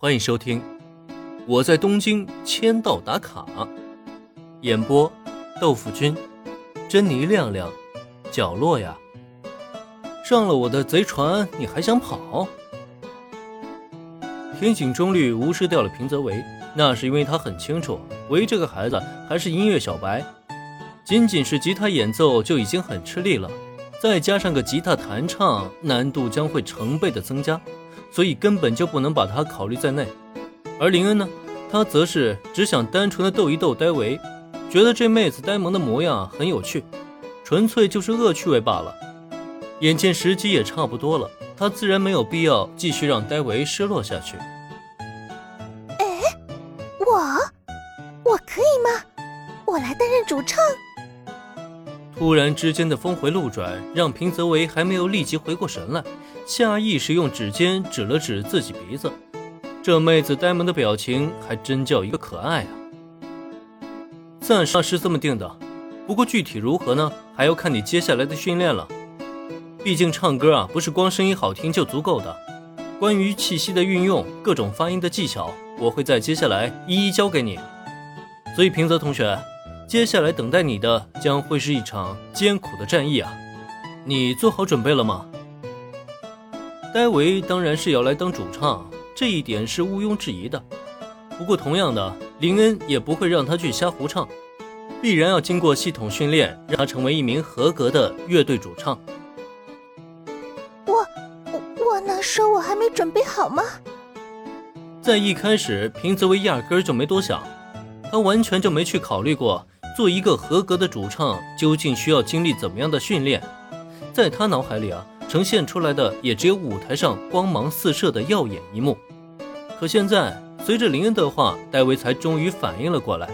欢迎收听《我在东京签到打卡》，演播：豆腐君、珍妮亮亮、角落呀。上了我的贼船，你还想跑？田井中律无视掉了平泽唯，那是因为他很清楚，唯这个孩子还是音乐小白，仅仅是吉他演奏就已经很吃力了，再加上个吉他弹唱，难度将会成倍的增加。所以根本就不能把他考虑在内，而林恩呢，他则是只想单纯的逗一逗戴维，觉得这妹子呆萌的模样很有趣，纯粹就是恶趣味罢了。眼见时机也差不多了，他自然没有必要继续让戴维失落下去。哎，我我可以吗？我来担任主唱。突然之间的峰回路转，让平泽唯还没有立即回过神来。下意识用指尖指了指自己鼻子，这妹子呆萌的表情还真叫一个可爱啊！暂时是这么定的，不过具体如何呢，还要看你接下来的训练了。毕竟唱歌啊，不是光声音好听就足够的，关于气息的运用、各种发音的技巧，我会在接下来一一教给你。所以平泽同学，接下来等待你的将会是一场艰苦的战役啊！你做好准备了吗？戴维当然是要来当主唱，这一点是毋庸置疑的。不过，同样的，林恩也不会让他去瞎胡唱，必然要经过系统训练，让他成为一名合格的乐队主唱。我我我能说我还没准备好吗？在一开始，平泽唯压根就没多想，他完全就没去考虑过做一个合格的主唱究竟需要经历怎么样的训练，在他脑海里啊。呈现出来的也只有舞台上光芒四射的耀眼一幕。可现在，随着林恩的话，戴维才终于反应了过来，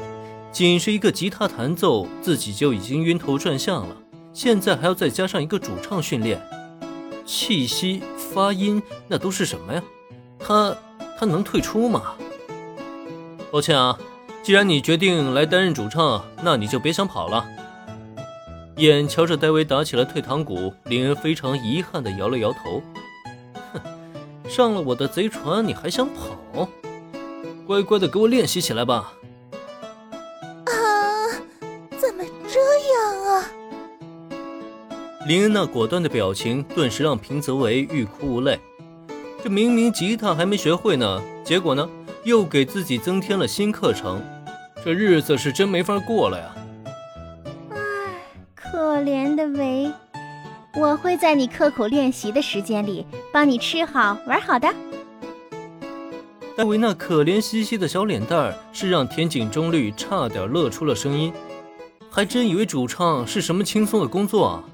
仅是一个吉他弹奏，自己就已经晕头转向了。现在还要再加上一个主唱训练，气息、发音，那都是什么呀？他他能退出吗？抱歉啊，既然你决定来担任主唱，那你就别想跑了。眼瞧着戴维打起了退堂鼓，林恩非常遗憾地摇了摇头。哼，上了我的贼船，你还想跑？乖乖的给我练习起来吧！啊，怎么这样啊？林恩那果断的表情，顿时让平泽唯欲哭无泪。这明明吉他还没学会呢，结果呢，又给自己增添了新课程，这日子是真没法过了呀！唉可怜的维，我会在你刻苦练习的时间里帮你吃好玩好的。戴维那可怜兮兮的小脸蛋儿，是让田井中律差点乐出了声音。还真以为主唱是什么轻松的工作啊？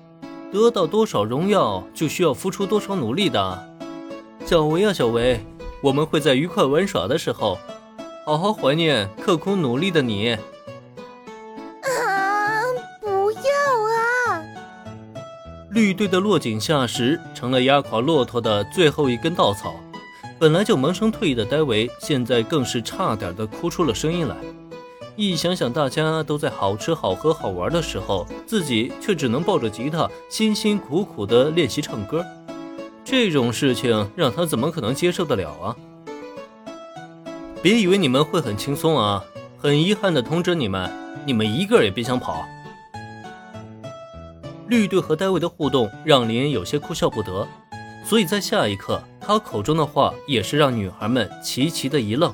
得到多少荣耀，就需要付出多少努力的。小维啊，小维，我们会在愉快玩耍的时候，好好怀念刻苦努力的你。啊！不要啊绿队的落井下石成了压垮骆驼的最后一根稻草。本来就萌生退意的戴维，现在更是差点的哭出了声音来。一想想大家都在好吃好喝好玩的时候，自己却只能抱着吉他辛辛苦苦的练习唱歌，这种事情让他怎么可能接受得了啊？别以为你们会很轻松啊！很遗憾的通知你们，你们一个也别想跑。绿队和戴维的互动让林恩有些哭笑不得，所以在下一刻，他口中的话也是让女孩们齐齐的一愣。